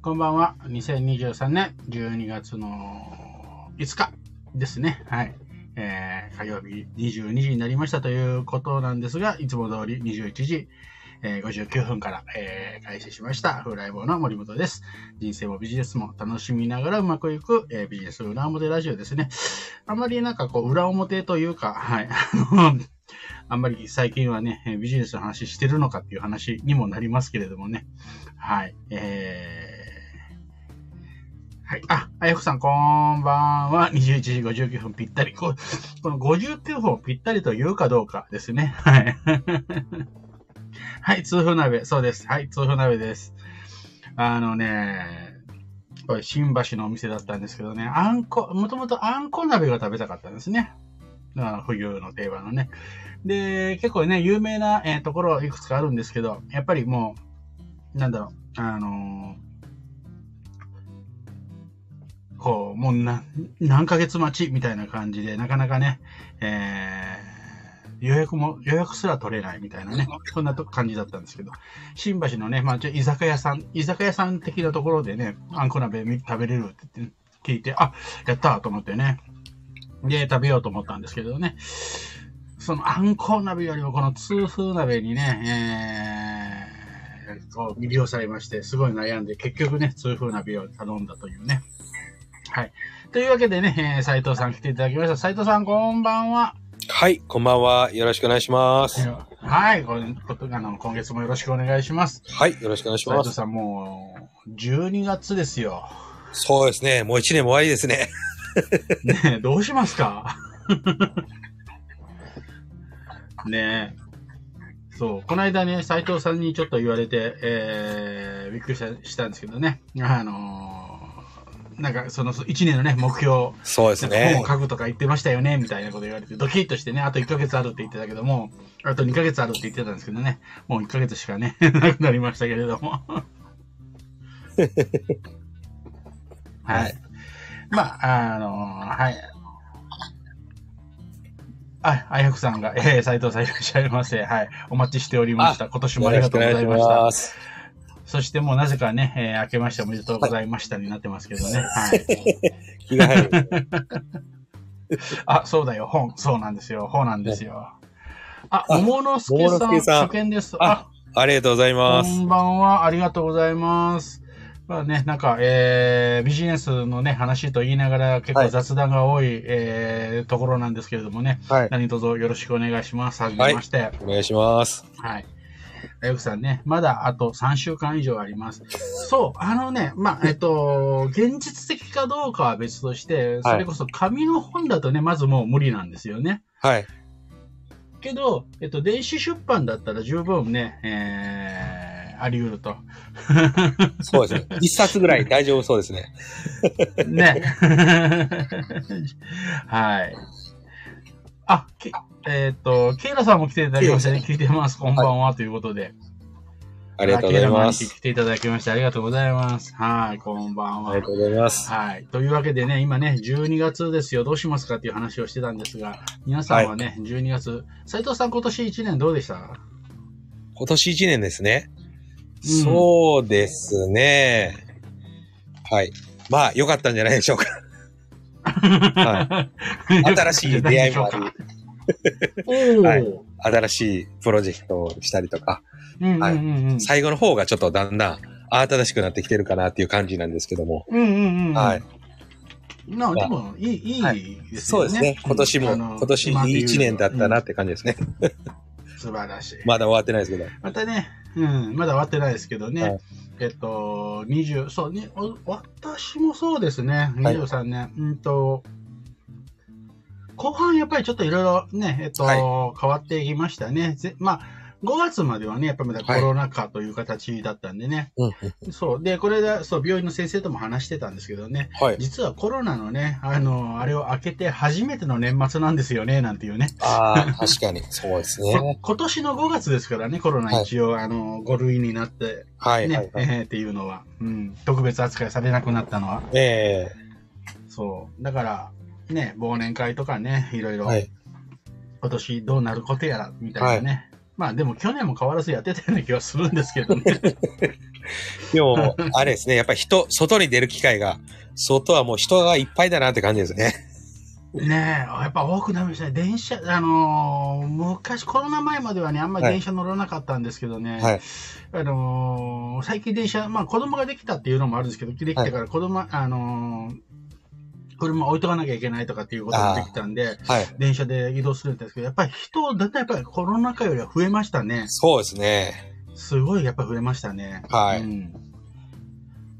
こんばんは。2023年12月の5日ですね。はい。えー、火曜日22時になりましたということなんですが、いつも通り21時、えー、59分から、えー、開始しました。風来坊の森本です。人生もビジネスも楽しみながらうまくいく、えー、ビジネス裏表ラジオですね。あまりなんかこう、裏表というか、はい。あんまり最近はね、ビジネスの話してるのかっていう話にもなりますけれどもね。はい。えー、はい。あ、あやふさん、こんばんは。21時59分ぴったり。ここの59分ぴったりと言うかどうかですね。はい。はい、痛風鍋。そうです。はい、痛風鍋です。あのね、これ新橋のお店だったんですけどね、あんこ、もともとあんこ鍋が食べたかったんですね。冬の定番のね。で、結構ね、有名な、えー、ところいくつかあるんですけど、やっぱりもう、なんだろう、あのー、こう、もうな、何ヶ月待ちみたいな感じで、なかなかね、えー、予約も、予約すら取れないみたいなね、そんな感じだったんですけど、新橋のね、まあ、居酒屋さん、居酒屋さん的なところでね、あんこ鍋食べれるって聞いて、あ、やったと思ってね、で、食べようと思ったんですけどね。そのあんこ鍋よりもこの痛風鍋にね、えー、こう魅了されまして、すごい悩んで、結局ね、痛風鍋を頼んだというね。はい。というわけでね、えー、斉藤さん来ていただきました。斉藤さん、こんばんは。はい、こんばんは。よろしくお願いします。はい、こあの今月もよろしくお願いします。はい、よろしくお願いします。斉藤さん、もう、12月ですよ。そうですね。もう1年も終わりですね。ねえ、どうしますか？ねえ。そう。この間ね、斎藤さんにちょっと言われて、えー、びっくりしたしたんですけどね。あのー、なんか、その、1年のね、目標。そうですね。本を書くとか言ってましたよね、みたいなこと言われて、ドキッとしてね、あと1ヶ月あるって言ってたけども、あと2ヶ月あるって言ってたんですけどね、もう1ヶ月しかね、なくなりましたけれども。はい。まあ、あのはい。あ、あやくさんが、えー、斉藤さんいらっしゃいませ。はい。お待ちしておりました。今年もありがとうございました。そしてもうなぜかね、えー、明けましておめでとうございましたになってますけどね。はい。気が入る。あ、そうだよ、本。そうなんですよ。本なんですよ。あ、桃之助さん、初見です。あ、ありがとうございます。こんばんは。ありがとうございます。まあね、なんか、えー、ビジネスのね、話と言いながら結構雑談が多い、はい、えー、ところなんですけれどもね、はい、何卒よろしくお願いします。はじめまして、はい。お願いします。はい。あゆくさんね、まだあと3週間以上あります。そう、あのね、まあ、えっと、現実的かどうかは別として、それこそ紙の本だとね、まずもう無理なんですよね。はい。けど、えっと、電子出版だったら十分ね、えー、あり得ると。そうですね。一冊ぐらい大丈夫そうですね。ね。はい。あ、けえっ、ー、と、ケイラさんも来ていただきましたね。聞いてます。こんばんは、はい、ということで。ありがとうございます。来ていただきましてありがとうございます。はい、こんばんは。ありがとうございます。はい。というわけでね、今ね、12月ですよ。どうしますかっていう話をしてたんですが、皆さんはね、はい、12月、斉藤さん今年1年どうでした？今年1年ですね。そうですね。はい。まあ、良かったんじゃないでしょうか。はい、新しい出会いもあり、はい、新しいプロジェクトをしたりとか、はい、最後の方がちょっとだんだん慌ただしくなってきてるかなっていう感じなんですけども。うんうんうん、はい。なでも、いい、いいですね、はい、そうですね。今年も、今年いい一年だったなって感じですね。素晴らしい。まだ終わってないですけど。またね、うん、まだ終わってないですけどね。はい、えっと、20、そう、に私もそうですね、23年。はい、うんと、後半やっぱりちょっといろいろね、えっと、はい、変わっていきましたね。まあ、5月まではね、やっぱりまだコロナ禍という形だったんでね。はい、そう。で、これで、そう、病院の先生とも話してたんですけどね。はい、実はコロナのね、あの、あれを開けて初めての年末なんですよね、なんていうね。ああ、確かに。そうですね。今年の5月ですからね、コロナ一応、はい、あの、5類になって、はい。ね、はいはい、えー、っていうのは、うん、特別扱いされなくなったのは。ええー、そう。だから、ね、忘年会とかね、いろいろ、はい、今年どうなることやら、みたいなね。まあでも去年も変わらずやってたような気がするんですけどね。でも、あれですね、やっぱり人、外に出る機会が、外はもう人がいっぱいだなって感じですね。ねえ、やっぱ多くなりましたね。電車、あのー、昔コロナ前まではね、あんまり電車乗らなかったんですけどね、はい、あのー、最近電車、まあ子供ができたっていうのもあるんですけど、できてから子供、はい、あのー、車置いとかなきゃいけないとかっていうことができたんで、はい、電車で移動するんですけど、やっぱり人、だんだんやっぱりコロナ禍よりは増えましたね。そうですね。すごいやっぱ増えましたね。はい。うん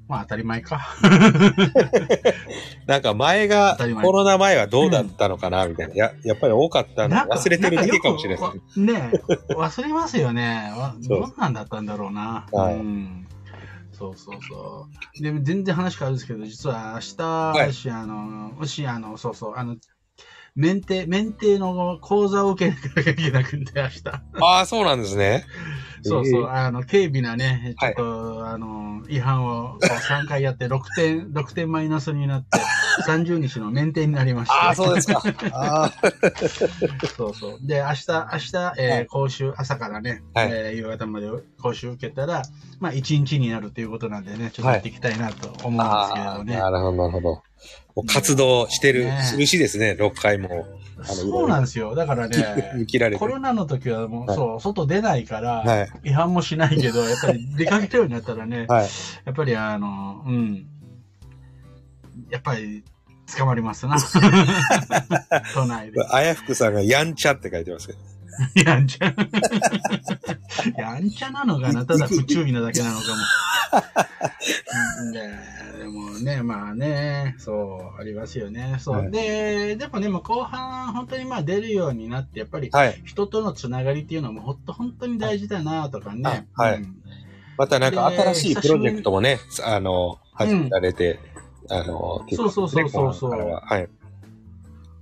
まあ当たり前か。なんか前が、コロナ前はどうだったのかな、みたいな。や、やっぱり多かったの忘れてるだけかもしれない。ね忘れますよね。どんなんだったんだろうな。はい、うんそうそうそう。で、全然話変わるんですけど、実は明日、はい、あの、もし、あの、そうそう、あの、免停、免停の講座を受けなきゃいけなくて、明日。ああ、そうなんですね。そうそう、あの、軽微なね、ちょっと、はい、あの、違反を3回やって6点、6点マイナスになって、30日の免停になりました。ああ、そうですか。そうそう。で、明日、明日、えー、講習、朝からね、はい、えー、夕方まで講習受けたら、まあ、1日になるということなんでね、ちょっとやっていきたいなと思うんですけれどね。なるほど、なるほど。活動してる、ね、るしですね、6回も。そうなんですよ。だからね、コロナの時はもう、はい、そう、外出ないから、はい、違反もしないけど、やっぱり出かけたようになったらね、はい、やっぱりあの、うん、やっぱり捕まりますな。都内で。あやふくさんがやんちゃって書いてますけど。やんちゃ。やんちゃなのかなただ不注意なだけなのかも。ででもね、まあね、そう、ありますよね。そう。はい、で、でもね、も後半、本当にまあ出るようになって、やっぱり、人とのつながりっていうのも、ほんと本当に大事だなとかね。はい。うん、またなんか新しいプロジェクトもね、あの、始められて、うん、あの、そうそうそうそうそう。はい。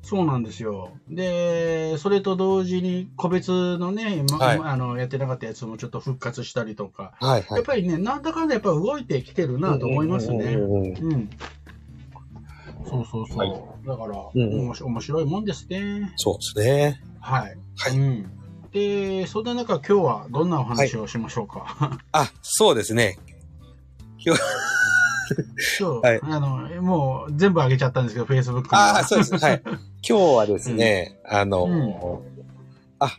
そうなんですよ。で、それと同時に個別のね、はい、あのやってなかったやつもちょっと復活したりとか、はいはい、やっぱりね、なんだかんだやっぱ動いてきてるなと思いますね。うん。そうそうそう。はい、だから、うんうん、面白いもんですね。そうですね。はい。はい。うん、で、そんな中、今日はどんなお話をしましょうか？はい、あ、そうですね。今日そう、はい、あの、もう全部上げちゃったんですけど、Facebook ああ、そうです。はい。今日はですね、うん、あの、うん、あ、あ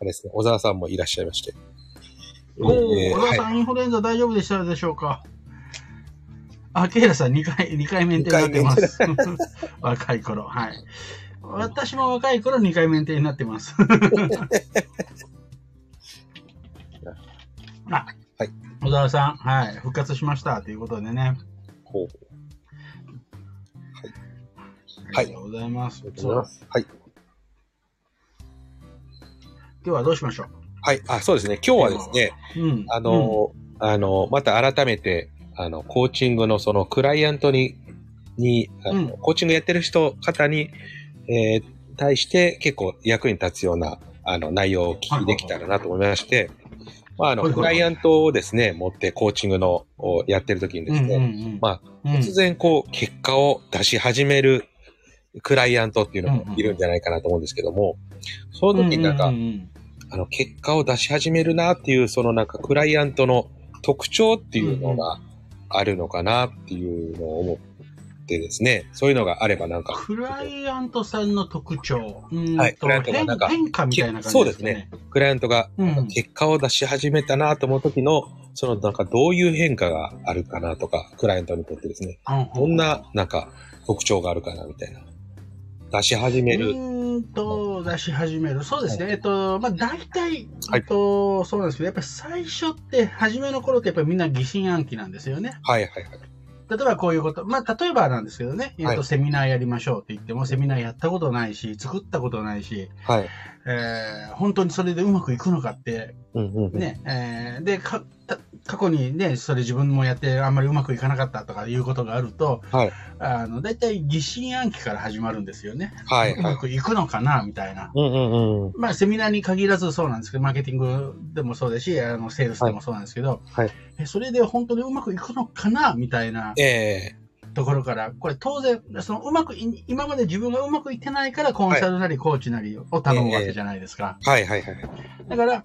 れですね、小沢さんもいらっしゃいまして。おえー、小沢さん、はい、インフルエンザ大丈夫でした？でしょうか？あ、ケイラさん2回、2回免停になってます。若い頃、はい。私も若い頃2回免停になってます。あ、はい。小沢さん、はい、復活しましたということでね。ほう。はい。ありがとうございます。ありがとうございます。はい。今日はどうしましょうはい。あ、そうですね。今日はですね、うん、あの、うん、あの、また改めて、あの、コーチングのそのクライアントに、に、あの、うん、コーチングやってる人、方に、えー、対して結構役に立つような、あの、内容を聞きできたらなと思いまして、まあ、あの、クライアントをですね、持ってコーチングの、をやってる時にですね、まあ、突然こう、結果を出し始めるクライアントっていうのもいるんじゃないかなと思うんですけども、その時になんか、あの、結果を出し始めるなっていう、そのなんかクライアントの特徴っていうのがあるのかなっていうのを思ってですね、そういうのがあればなんか。クライアントさんの特徴。はい。クライアントがなんか。変化みたいな感じですね。そうですね。クライアントが結果を出し始めたなと思う時の、そのなんかどういう変化があるかなとか、クライアントにとってですね。どんななんか特徴があるかなみたいな。出し始める。うんと、出し始める。そうですね。はい、えっと、まあ、大体、えっと、そうなんですけど、やっぱり最初って、初めの頃ってやっぱりみんな疑心暗鬼なんですよね。はいはいはい。例えばこういうこと、まあ、例えばなんですけどね、えっと、セミナーやりましょうって言っても、セミナーやったことないし、作ったことないし、はい。えー、本当にそれでうまくいくのかって、うんうんうん、ね、えー、で、か、過去にね、それ自分もやってあんまりうまくいかなかったとかいうことがあると、はい、あの、だいたい疑心暗鬼から始まるんですよね。はい、うまくいくのかな、みたいな。うんうんうん。まあ、セミナーに限らずそうなんですけど、マーケティングでもそうですし、あの、セールスでもそうなんですけど、はい、えそれで本当にうまくいくのかな、みたいな。ええーところから、これ当然、そのうまく、今まで自分がうまくいってないからコンサルなりコーチなりを頼むわけじゃないですか。はい、はい、はいはいだから、で、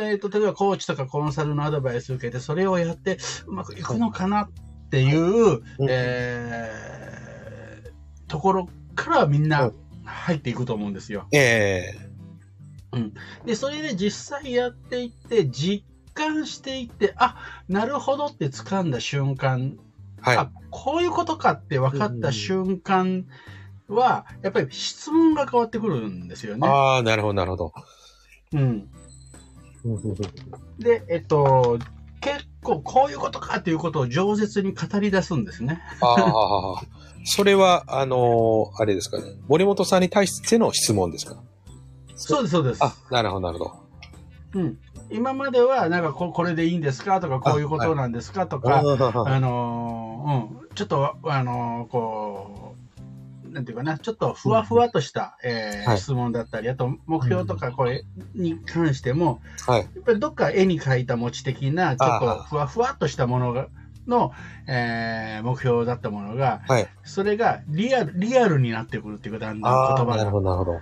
えっと、例えばコーチとかコンサルのアドバイスを受けて、それをやってうまくいくのかなっていう、えー、ところからみんな入っていくと思うんですよ。ええー、うん。で、それで実際やっていって、実感していって、あ、なるほどって掴んだ瞬間、はい、あ、こういうことかって分かった瞬間は、やっぱり質問が変わってくるんですよね。ああ、なるほど、なるほど。うん。で、えっと、結構こういうことかっていうことを饒舌に語り出すんですね。ああ、それは、あのー、あれですかね。森本さんに対しての質問ですか？そうです、そうです。あ、なるほど、なるほど。うん。今までは、なんかこ、これでいいんですか？とか、こういうことなんですか？とか、あのー、うん、ちょっと、あのー、こう、なんていうかな、ちょっとふわふわとした、うん、えーはい、質問だったり、あと目標とかこれに関しても、はい、やっぱりどっか絵に描いた持ち的な、ちょっとふわふわっとしたものが、の、えー、目標だったものが、はい、それがリアル、リアルになってくるっていうか、だんだん言葉が。なるほど、なるほど。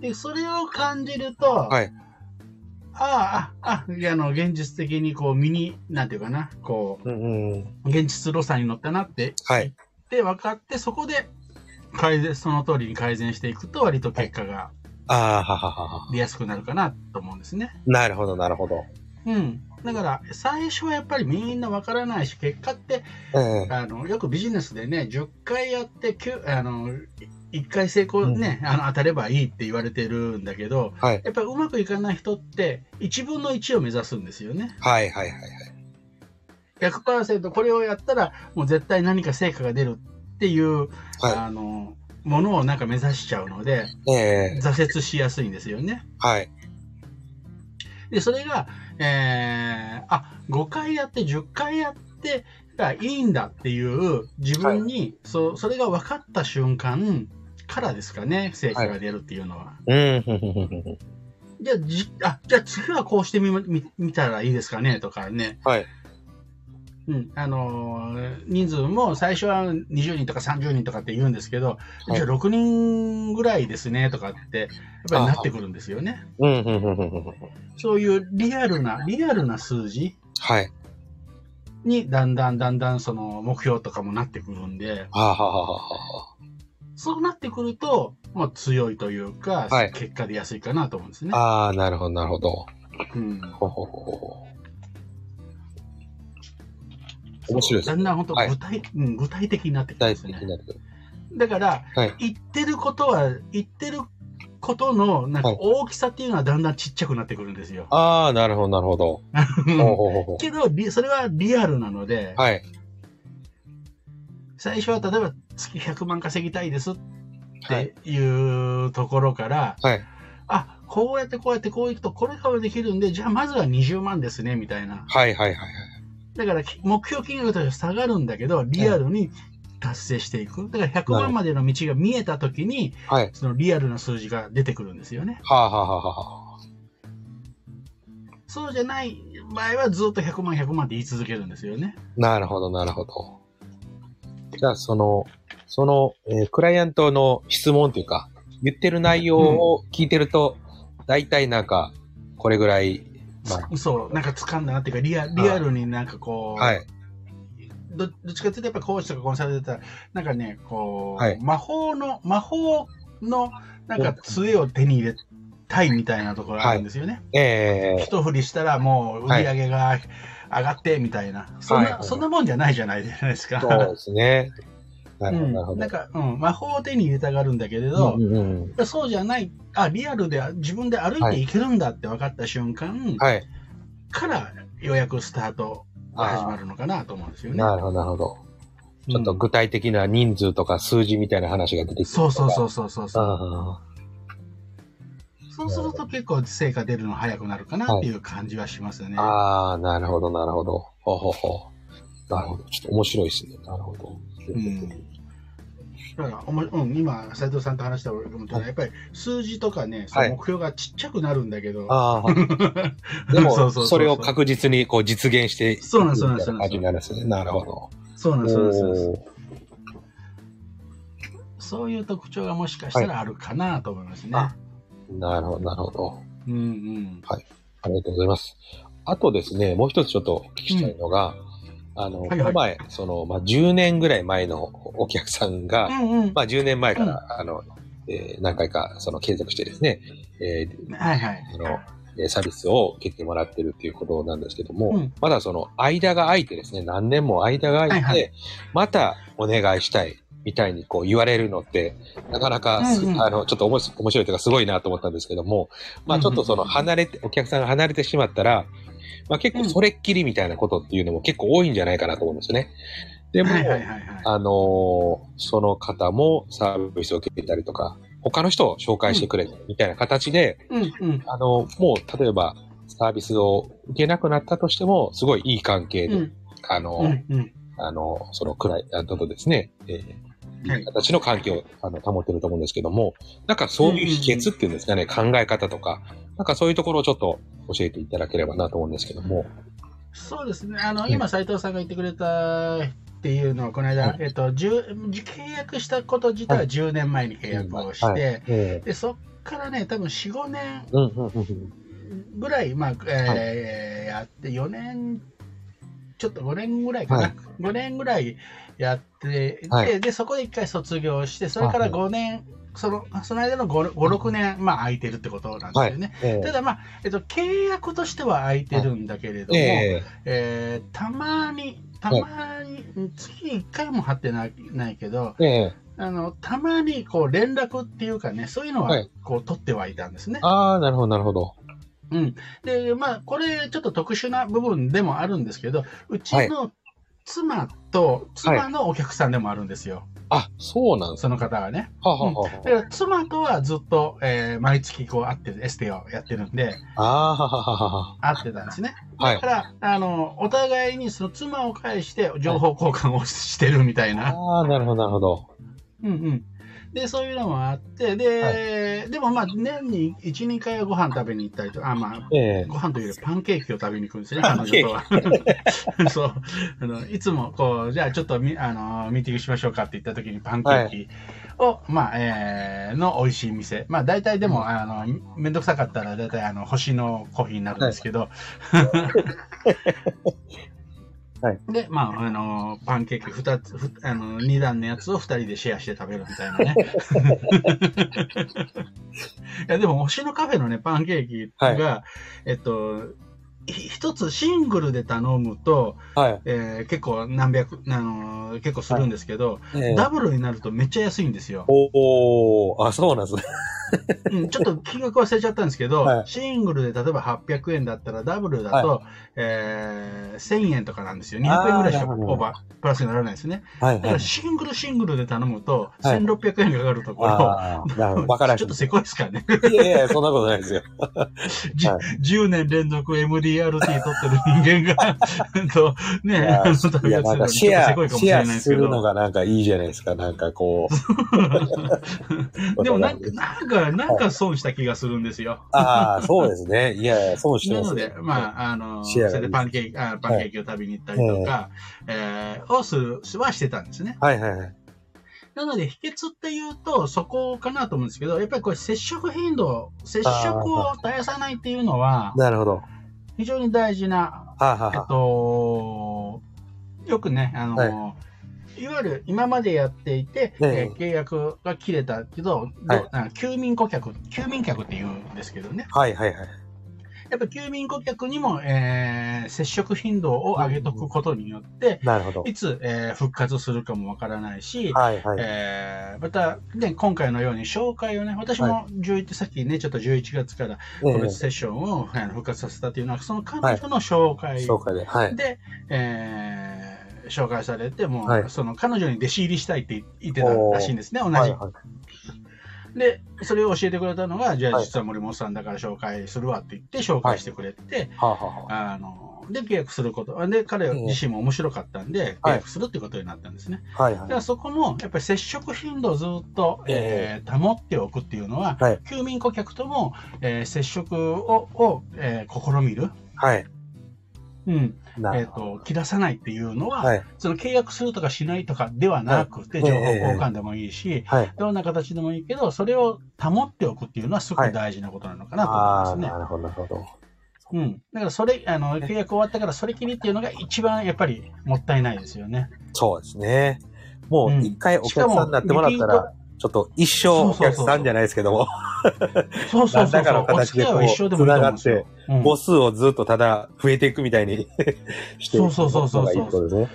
で、それを感じると、はい、ああ、あ、あの、現実的にこう、身に、なんていうかな、こう、うんうん、現実路線に乗ったなって、はい。で、分かって、そこで、改善、その通りに改善していくと、割と結果が、ああ、ははは。出やすくなるかなと思うんですね。なるほど、なるほど。うん。だから、最初はやっぱりみんなわからないし、結果って、えー、あの、よくビジネスでね、10回やって、あの、1回成功ね、うん、あの当たればいいって言われてるんだけど、はい、やっぱりうまくいかない人って1分の1を目指すんですよね。はいはいはいはい。100%これをやったらもう絶対何か成果が出るっていう、はい、あのものをなんか目指しちゃうので、えー、挫折しやすいんですよね。はい。で、それが、えー、あ、5回やって10回やってがいいんだっていう自分に、はい、そそれが分かった瞬間、からですかね、成果が出るっていうのは。うん。じゃあ、じあ、じゃあ次はこうしてみ、み、見たらいいですかねとかね。はい。うん、あのー、人数も最初は20人とか30人とかって言うんですけど、はい、じゃあ6人ぐらいですねとかって、やっぱりなってくるんですよね。うん、そういうリアルな、リアルな数字。はい。に、だんだんだんだんその目標とかもなってくるんで。そうなってくると、まあ、強いというか、はい、結果出やすいかなと思うんですね。ああ、なるほど、なるほど。うん。ほほほほ。面白いです、ね。だんだん本当具体、はい、うん、具体的になってきますね。だから、はい、言ってることは、言ってることの、なんか大きさっていうのはだんだんちっちゃくなってくるんですよ。ああ、なるほど、なるほど。けど、それはリアルなので、はい。最初は例えば月100万稼ぎたいですっていうところから、はい、あ、こうやってこうやってこういくとこれからできるんで、じゃあまずは20万ですね、みたいな。はいはいはい。だから目標金額としては下がるんだけど、リアルに達成していく。だから100万までの道が見えたときに、はい、そのリアルな数字が出てくるんですよね。はあ、はあはあ、そうじゃない場合はずっと100万100万って言い続けるんですよね。なるほど、なるほど。じゃあ、その、その、えー、クライアントの質問というか、言ってる内容を聞いてると、大体なんか、これぐらい、まあ、そう、なんか掴んだなっていうか、リアリアルになんかこう、はい。どどっちかっていうと、やっぱコーチとかコンサルだったら、なんかね、こう、はい、魔法の、魔法の、なんか杖を手に入れたいみたいなところあるんですよね。はい、ええー、一振りしたらもう売り上げが、はい上がってみたいな、そんな、はい、そんなもんじゃないじゃないですか。そうですね。なるほど。なんか、うん、魔法を手に入れたがるんだけれど、うんうんうん、そうじゃない、あ、リアルで自分で歩いていけるんだって分かった瞬間、はい、からようやくスタートが始まるのかなと思うんですよね。なるほど、なるほど。ちょっと具体的な人数とか数字みたいな話が出てきて、そうそうそうそうそうそう。そうすると結構成果出るの早くなるかなっていう感じはしますね。はい、ああ、なるほど、なるほど。ほほほ。なるほど。ちょっと面白いですね。なるほど。うん。だからおも、うん、今、斉藤さんと話したやっぱり数字とかね、その目標がちっちゃくなるんだけど。でも、それを確実にこう実現してそうなんそうなんです。感じになるんですね。なるほど。そうなんそうなんです。そういう特徴がもしかしたらあるかなと思いますね。なるほど、なるほど。うんうん。はい。ありがとうございます。あとですね、もう一つちょっとお聞きしたいのが、うん、あの、はいはい、この前、その、まあ、10年ぐらい前のお客さんが、うんうん、まあ、10年前から、うん、あの、えー、何回か、その、継続してですね、えー、はいはい。あの、サービスを受けてもらってるっていうことなんですけども、うん、まだその間が空いてですね、何年も間が空いて、はいはい、またお願いしたいみたいにこう言われるのって、なかなか、うんうん、あの、ちょっと面白いというかすごいなと思ったんですけども、まあちょっとその離れて、お客さんが離れてしまったら、まあ結構それっきりみたいなことっていうのも結構多いんじゃないかなと思うんですよね。でも、あのー、その方もサービスを受けたりとか、他の人を紹介してくれみたいな形で、うんうん、あの、もう例えばサービスを受けなくなったとしても、すごいいい関係で、うん、あの、うんうん、あの、そのくらい、あとですね、えー、いい形の関係をあの保ってると思うんですけども、なんかそういう秘訣っていうんですかね、考え方とか、なんかそういうところをちょっと教えていただければなと思うんですけども。そうですね。あの、今、斉藤さんが言ってくれたっていうのは、この間、えっと、契約したこと自体は10年前に契約をして、でそっからね、多分4、5年ぐらい、まあ、えーやって、4年、ちょっと5年ぐらいかな、はい、5年ぐらいやってで、で、そこで1回卒業して、それから5年、そのその間の 5, 5、6年、まあ、空いてるってことなんですよね。はいえー、ただ、まあえっと、契約としては空いてるんだけれども、えー、えー、たまに、たまに、月1回も貼ってないないけど、えあのたまにこう連絡っていうかね、そういうのはこう取ってはいたんですね。ああ、なるほど、なるほど。うん。で、まあ、これちょっと特殊な部分でもあるんですけど、うちの妻と妻のお客さんでもあるんですよ。あ、そうなんその方がね。ははは、うん、だから妻とはずっと、えー、毎月こう会ってエステをやってるんで、あははは会ってたんですね。だから、あの、お互いにその妻を介して情報交換をしてるみたいな。ああ、なるほど、なるほど。うんうん。で、そういうのもあって、で、はい、でもまあ、年に1、2回はご飯食べに行ったりとか、あまあ、えー、ご飯というよりパンケーキを食べに行くんですね、彼女とは。そう。あの、いつも、こう、じゃあちょっとみ、あの、ミーティングしましょうかって言った時にパンケーキを、はい、まあ、えー、の美味しい店。まあ、大体でも、あの、めんどくさかったら、大体、あの、星のコーヒーになるんですけど、はいはい、で、まあ、あの、パンケーキ二つ、ふあの、二段のやつを二人でシェアして食べるみたいなね。いや、でも、推しのカフェのね、パンケーキが、はい、えっと、一つシングルで頼むと、はい、えー、結構何百、あのー、結構するんですけど、はいえー、ダブルになるとめっちゃ安いんですよ。おおあ、そうなんですね。うん、ちょっと金額忘れちゃったんですけど、はい、シングルで例えば800円だったら、ダブルだと、はい、えー、1000円とかなんですよ。200円ぐらいしかオーバー、プラスにならないですね。はいはい、だからシングルシングルで頼むと、1600円かかるところ、は い、ちょっとせこいですからね。いやいや、そんなことないですよ。10年連続 MDRT 取ってる人間が と、ね、あの、いや、なんかシェア、シェアするのがなんかいいじゃないですか、なんかこう。でもなんか、なんか、なんか損した気がするんですよ。ああ、そうですね。いやいや、損してます、ね。なので、まあ、あの、それでパンケーキ、あパンケーキを食べに行ったりとか、えー、をする、はしてたんですね。はいはいはい。なので、秘訣っていうと、そこかなと思うんですけど、やっぱりこれ接触頻度、接触を絶やさないっていうのは、なるほど。非常に大事な、はあはあ、えっと、よくね、あの、はいいわゆる今までやっていて、えー、契約が切れたけど、はい、休眠顧客、休眠客って言うんですけどね。はいはいはい。やっぱ休眠顧客にも、えー、接触頻度を上げとくことによって、なるほど。いつ、えー、復活するかもわからないし、はいはい。えー、また、ね、今回のように紹介をね、私も11、はい、さっきね、ちょっと11月から個別セッションを、えー、復活させたというのは、その彼女の紹介で、紹介で、はい、でえー紹介されて、もう、はい、その彼女に弟子入りしたいって言ってたらしいんですね、同じ。はいはい、で、それを教えてくれたのが、じゃあ実は森本さんだから紹介するわって言って紹介してくれて、あの、で、契約すること。で、彼自身も面白かったんで、契約するってことになったんですね。はいはい、だそこも、やっぱり接触頻度をずっと、えー、保っておくっていうのは、はい、休眠顧客とも、えー、接触をを、えー、試みる。はい。うん。えっ、ー、と、切らさないっていうのは、はい、その契約するとかしないとかではなくて、はい、情報交換でもいいし、はい、どんな形でもいいけど、それを保っておくっていうのはすごく大事なことなのかなと思いますね。なるほど、なるほど。うん。だからそれ、あの、契約終わったからそれきりっていうのが一番やっぱりもったいないですよね。そうですね。もう一回お客さんになってもらったら、ちょっと一生お客さんじゃないですけども。そうそうそう。だから形でこう、繋がって、母数をずっとただ増えていくみたいに していくのがいいことですね。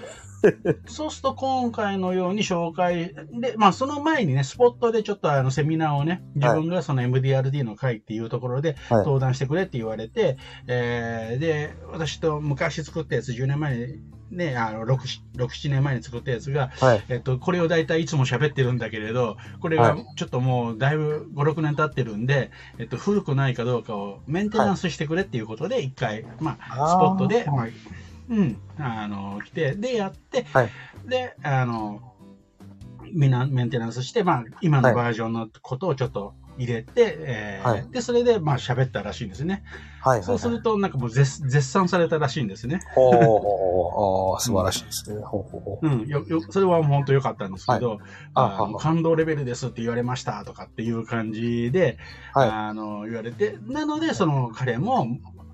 そうすると今回のように紹介で、まあその前にね、スポットでちょっとあのセミナーをね、自分がその MDRD の会っていうところで登壇してくれって言われて、はい、えー、で、私と昔作ったやつ10年前にね、あの、6、6、7年前に作ったやつが、はい、えっと、これを大体いつも喋ってるんだけれど、これがちょっともうだいぶ5、6年経ってるんで、えっと、古くないかどうかをメンテナンスしてくれっていうことで、一回、まあ、スポットで、まあ、うん、あの、来て、で、やって、はい、で、あの、みんなメンテナンスして、まあ、今のバージョンのことをちょっと入れて、はい、えーはい、で、それで、まあ、喋ったらしいんですね。はい、はい、そうすると、なんかもう絶絶賛されたらしいんですね。ほうほうほう、素晴らしいですね。ほうほうほう。うん、よ、よ、それは本当良かったんですけど、はい、あ感動レベルですって言われましたとかっていう感じで、はい、あの、言われて、なので、その彼も、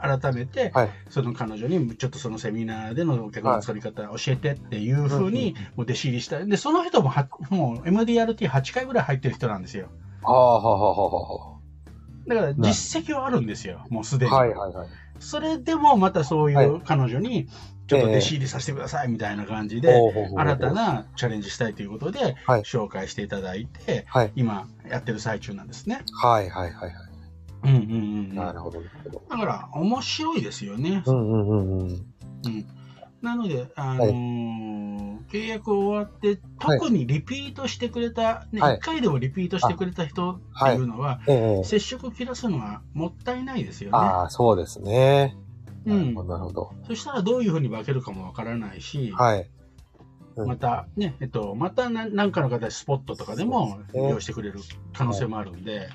改めて、はい、その彼女にちょっとそのセミナーでのお客の作り方教えてっていうふうに、弟子入りした。で、その人もは、もう MDRT8 回ぐらい入ってる人なんですよ。はあ、はあはあはあ、だから実績はあるんですよ、もうすでに。はいはいはい。それでもまたそういう彼女に、ちょっと弟子入りさせてくださいみたいな感じで、新たなチャレンジしたいということで、紹介していただいて、はい、今やってる最中なんですね。はいはいはいはい。うんうんうん。なるほど。だから面白いですよね。うんうんうんうん。うん。なので、あのーはい、契約終わって、特にリピートしてくれた、ね、はい、1回でもリピートしてくれた人っていうのは、はい、接触切らすのはもったいないですよね。ああ、そうですね。うん。なるほど。そしたらどういうふうに分けるかもわからないし、はい。うん、またね、えっと、また何かの形、スポットとかでも利用してくれる可能性もあるんで。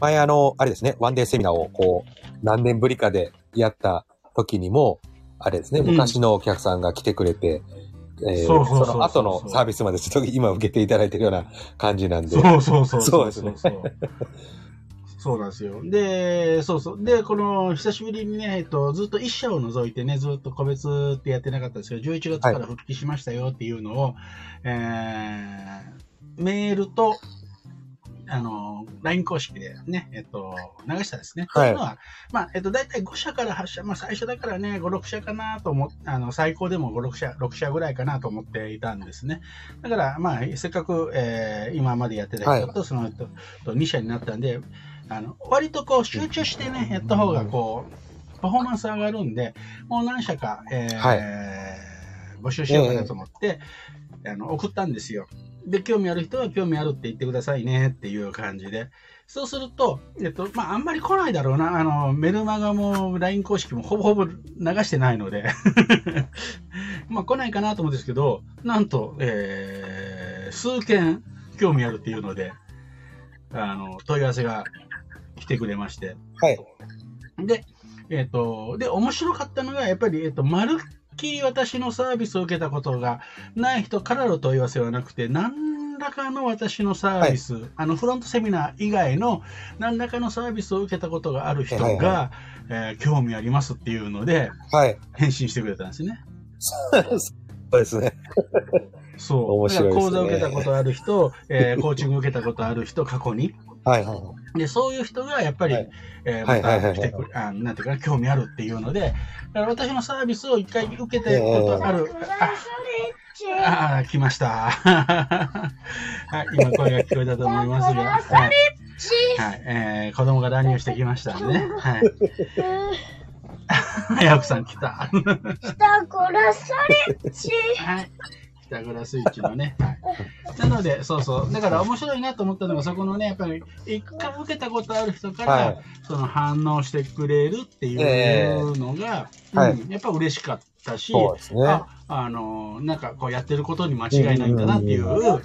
前あの、あれですね、ワンデーセミナーをこう、何年ぶりかでやった時にも、あれですね、昔のお客さんが来てくれて、えその後のサービスまでちょっと今受けていただいてるような感じなんで。そうそうそうそうですね。そうなんですよ。で、そうそう。で、この、久しぶりにね、えっと、ずっと一社を除いてね、ずっと個別ってやってなかったんですけど、11月から復帰しましたよっていうのを、はい、えー、メールと、あの、LINE 公式でね、えっと、流したですね。はい。というのは、まあ、えっと、大体5社から8社、まあ、最初だからね、5、6社かなと思っあの、最高でも5、6社、6社ぐらいかなと思っていたんですね。だから、まあ、せっかく、えー、今までやってた人と、はい、その人と2社になったんで、あの、割とこう、集中してね、やった方が、こう、パフォーマンス上がるんで、もう何社か、えー、はい、募集しようかなと思って、えー、あの、送ったんですよ。で、興味ある人は興味あるって言ってくださいねっていう感じで。そうすると、えっと、まあ、あんまり来ないだろうな。あの、メルマガも LINE 公式もほぼほぼ流してないので まあ、来ないかなと思うんですけど、なんと、えー、数件興味あるっていうので、あの、問い合わせが来てくれまして。はい。で、えっ、と、で、面白かったのが、やっぱり、えっ、と、まるきり私のサービスを受けたことがない人からの問い合わせはなくて、何らかの私のサービス、はい、あのフロントセミナー以外の何らかのサービスを受けたことがある人が、はいはい、えー、興味ありますっていうので、はい、返信してくれたんですね。そうですね。そう。面白い、ね、講座を受けたことある人、えー、コーチング受けたことある人、過去に。はいはい。で、そういう人がやっぱり、はい、えー、また来てくれ、あなんていうか、興味あるっていうので、私のサービスを一回受けたことある。ああ、来ました。はい、今声が聞こえたと思いますが。はい、はい、えー、子供が乱入してきましたね。はい。早くさん来た。来た、こらされっち。はい。ピタゴラスイッチのね。なので、そうそう。だから面白いなと思ったのが、そこのね、やっぱり、一回受けたことある人から、はい、その反応してくれるっていうのが、えー、うん、やっぱ嬉しかったし、そうですね、あ、あの、なんかこうやってることに間違いないんだなっていう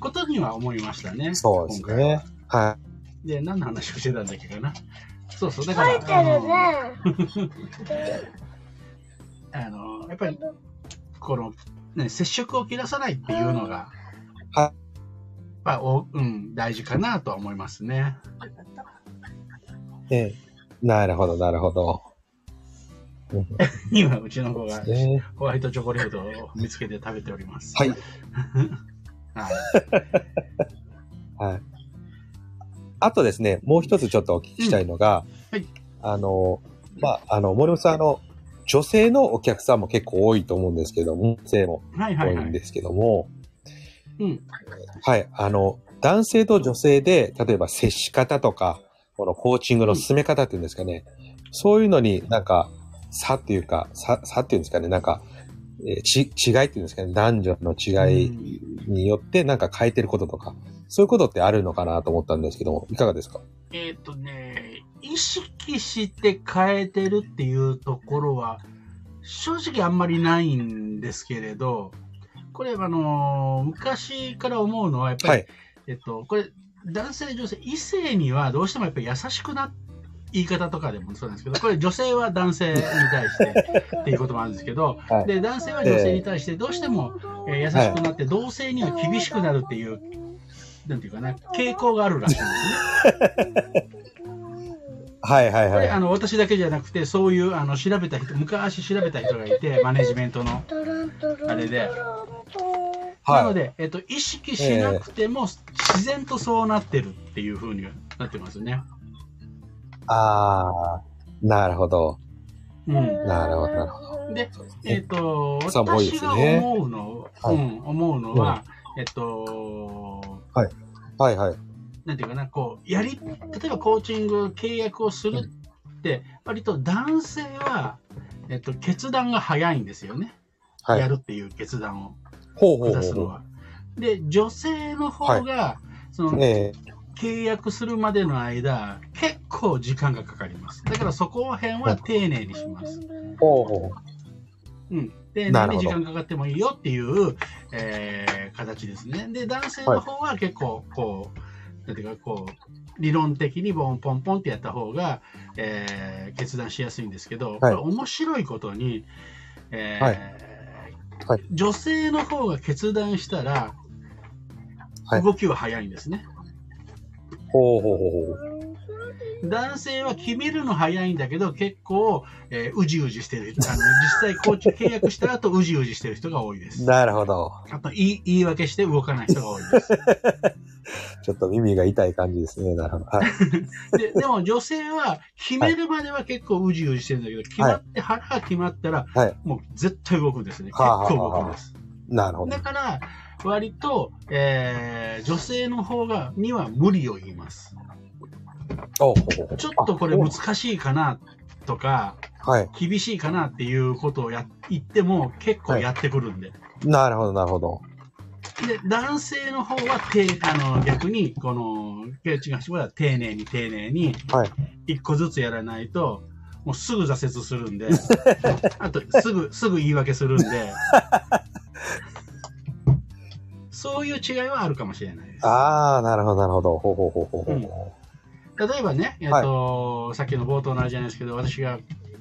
ことには思いましたね。そうですね。はい。で、何の話をしてたんだっけかな。そうそう、だから。書いてるね。あの、やっぱり、この、ね、接触を切らさないっていうのが、はまあ、お、うん、大事かなとは思いますね。ええ。なるほど、なるほど。今、うちの子がホワイトチョコレートを見つけて食べております。はい。はい。はい。あとですね、もう一つちょっとお聞きしたいのが、うんはいあの、まあ、あの、森本さん、あの、女性のお客さんも結構多いと思うんですけども、女性も。多いんですけども、うん。はい、あの、男性と女性で、例えば接し方とか、このコーチングの進め方っていうんですかね、そういうのになんか、差っていうか、差、差っていうんですかね、なんか、えーち、違いっていうんですかね、男女の違いによってなんか変えてることとか、そういうことってあるのかなと思ったんですけども、いかがですか？えっ、とね、意識して変えてるっていうところは、正直あんまりないんですけれど、これ、あのー昔から思うのは、やっぱり、はい。えっと、これ、男性、女性、異性にはどうしてもやっぱり優しくな、言い方とかでもそうなんですけど、これ女性は男性に対してっていうこともあるんですけど、はいで、男性は女性に対してどうしても、えー優しくなって、同性には厳しくなるっていう、なんていうかな、傾向があるらしいんですね。はいはいはい。これあの私だけじゃなくて、そういうあの調べた人、昔調べた人がいて、マネジメントの。あれでなのはい。で、えっと、意識しなくても、自然とそうなってるっていうふうになってますね。ああ、なるほど。うん。なるほど、なるほど。で、えっと、私が思うの、はいうん、思うのは、えっと、はいはい。なんていうかな、こう、やり、例えばコーチング、契約をするって、割と男性は、えっと、決断が早いんですよね。はい。やるっていう決断をほうほうほう。下すのは。で、女性の方が、その、ええ契約するまでの間、結構時間がかかります。だからそこら辺は丁寧にします。ほうほうん。丁なるほど寧に時間かかってもいいよっていう、えー形ですね。で、男性の方は結構、こう、なんていうか、こう、理論的にボンポンポンってやった方が、えー決断しやすいんですけど、これ面白いことに、えーはいはい女性の方が決断したら、はい動きは早いんですね。う。ほうほうほうほう。男性は決めるの早いんだけど、結構、えーうじうじしてる人、あの実際コーチ契約した後、うじうじしてる人が多いです。なるほど。あと言い、言い訳して動かない人が多いです。ちょっと耳が痛い感じですね。なるほど。はい。ででも女性は決めるまでは結構うじうじしてるんだけど、決まって、腹が決まったら、はいもう絶対動くんですね。結構動くんです。なるほどだ。から、割と、えー女性の方が、には無理を言います。ちょっとこれ難しいかな、とか、はい。厳しいかなっていうことをや言っても結構やってくるんで。なるほど、なるほど。で、男性の方はてあの逆に、この、ケイチがは丁寧に丁寧に、はい。一個ずつやらないと、もうすぐ挫折するんで、あと、すぐ、すぐ言い訳するんで、そういう違いはあるかもしれないです。ああ、なるほど、なるほど。ほうほうほうほうほう。うん例えばね、えっと、さっきの冒頭のあれじゃないですけど、私が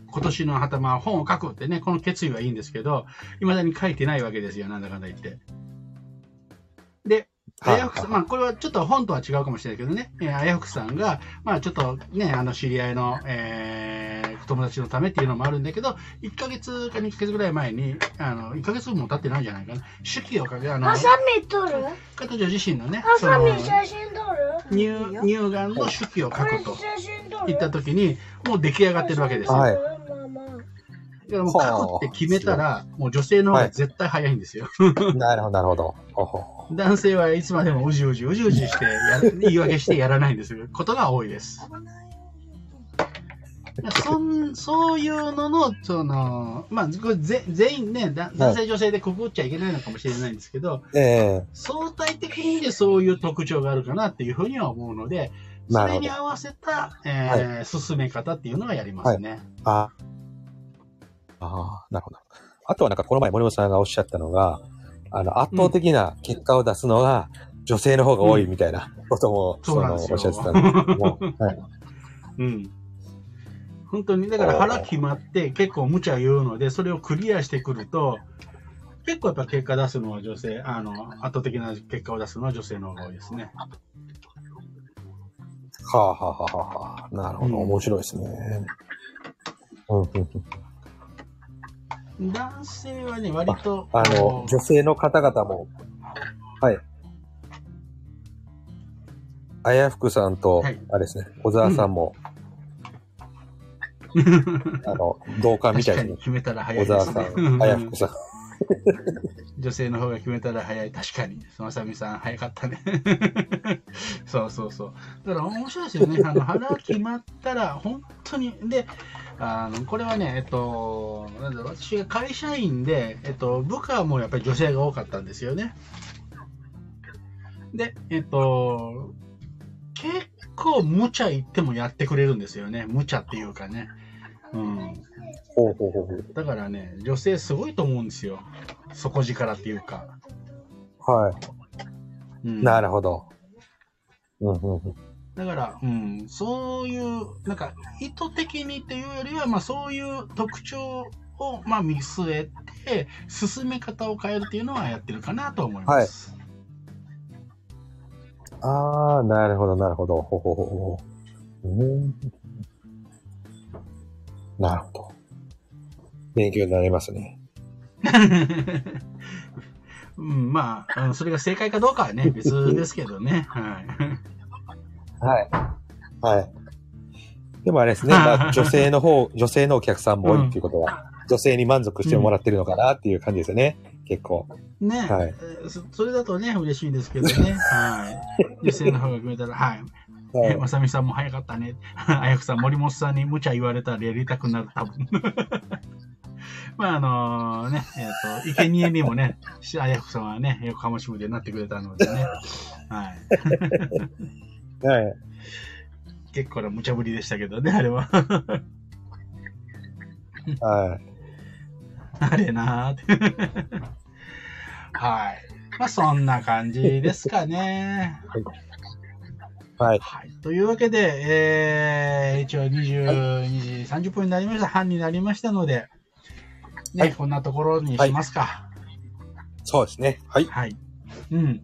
今年の頭本を書くってね、この決意はいいんですけど、未だに書いてないわけですよ、なんだかんだ言って。で、あはいやふくさん、まあ、これはちょっと本とは違うかもしれないけどね、えーあやふくさんが、まあ、ちょっとね、あの、知り合いの、えー友達のためっていうのもあるんだけど、1ヶ月か2ヶ月ぐらい前に、あの、1ヶ月も経ってないんじゃないかな、手記を書け、あの、ハサミ取る？彼女自身のね、ハそのサミ写真撮る？乳乳がんの手記を書くと写真撮る？言った時に、もう出来上がってるわけですよ。はい。だからもう書くって決めたら、もう女性の方が絶対早いんですよ。なるほど、なるほど。ほうほう男性はいつまでもうじうじうじうじしてやる、言い訳してやらないんですよ。ことが多いです。そんそういうのの、その、まあ、これぜ全員ね、だ男性女性でくくっちゃいけないのかもしれないんですけど、ええ相対的にでそういう特徴があるかなっていうふうには思うので、そ。れに合わせた、えー進め方っていうのはやりますね。ああー、なるほど。あとはなんかこの前森本さんがおっしゃったのが、あの、圧倒的な結果を出すのが女性の方が多いみたいなことも、そうなんですよおっしゃってたんですけども、はい。うん。本当に、だから腹決まって結構無茶言うので、それをクリアしてくると、結構やっぱ結果出すのは女性、あの、圧倒的な結果を出すのは女性の方が多いですね。はあはあはあはあ。なるほど、面白いですね。うんうんうん、男性はね、割と。あの、女性の方々も、はい。あやふくさんと、はい、あれですね、小沢さんも、うん、あの、同感みたいですね。決めたら早いね。小沢さん、あやふくさん。女性の方が決めたら早い。確かに。まさみさん、早かったね。そうそうそう。だから面白いですよね。あの、腹決まったら、本当に。で、あの、これはね、えっと、なんだろう、私が会社員で、えっと、部下もやっぱり女性が多かったんですよね。で、えっと、結構無茶言ってもやってくれるんですよね。無茶っていうかね。うん。ほうほうほうだからね、女性すごいと思うんですよ。底力っていうか。はい。うん、なるほど。うんうんうん。だから、うん、そういう、なんか、意図的にっていうよりは、まあそういう特徴を、まあ見据えて、進め方を変えるっていうのはやってるかなと思います。はい。ああ、なるほど、なるほど。ほほほほ。うん。なるほど。勉強になりますね。うん、まあ、それが正解かどうかはね、別ですけどね。はい。はい。はい。でもあれですね、まあ、女性の方、女性のお客さんも多いっていうことは、うん、女性に満足してもらってるのかなっていう感じですよね、うん、結構。ね、はいそ、それだとね、嬉しいんですけどね。はい。女性の方が決めたら、はい。はい、まさみさんも早かったね。あやくさん、森本さんに無茶言われたらやりたくなる、多分。まあ、あのー、ね、えっ、ー、と、生贄にもね、あやくさんはね、横浜支部でなってくれたのでね。はい。はい。結構な無茶ぶりでしたけどね、あれは。はい。あれなーって。はい。まあ、そんな感じですかね。はい。はい。というわけで、えー、一応22時30分になりました。半になりましたので、ね、はい、こんなところにしますか。はい、そうですね。はい。はい。うん。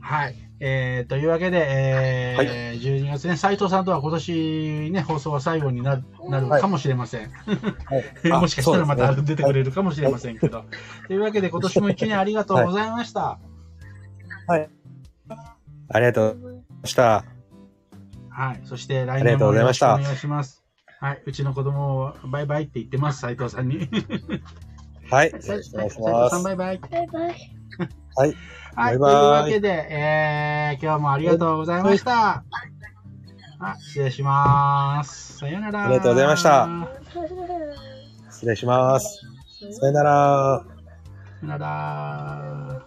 はい。えー、というわけで、えー、はい、12月ね、斉藤さんとは今年ね、放送は最後になるなるかもしれません。はい もしかしたらまた出てくれるかもしれませんけど。というわけで、今年も一年ありがとうございました。はい。ありがとうございました。はい。そして来年もよろしくお願いします。はい。うちの子供をバイバイって言ってます、斉藤さんに。はい。斉藤さんバイバイ。バイバイ。はい。はい。というわけで、えー、今日もありがとうございました。あ、失礼します。さよなら。ありがとうございました。失礼します。さよなら。さよなら。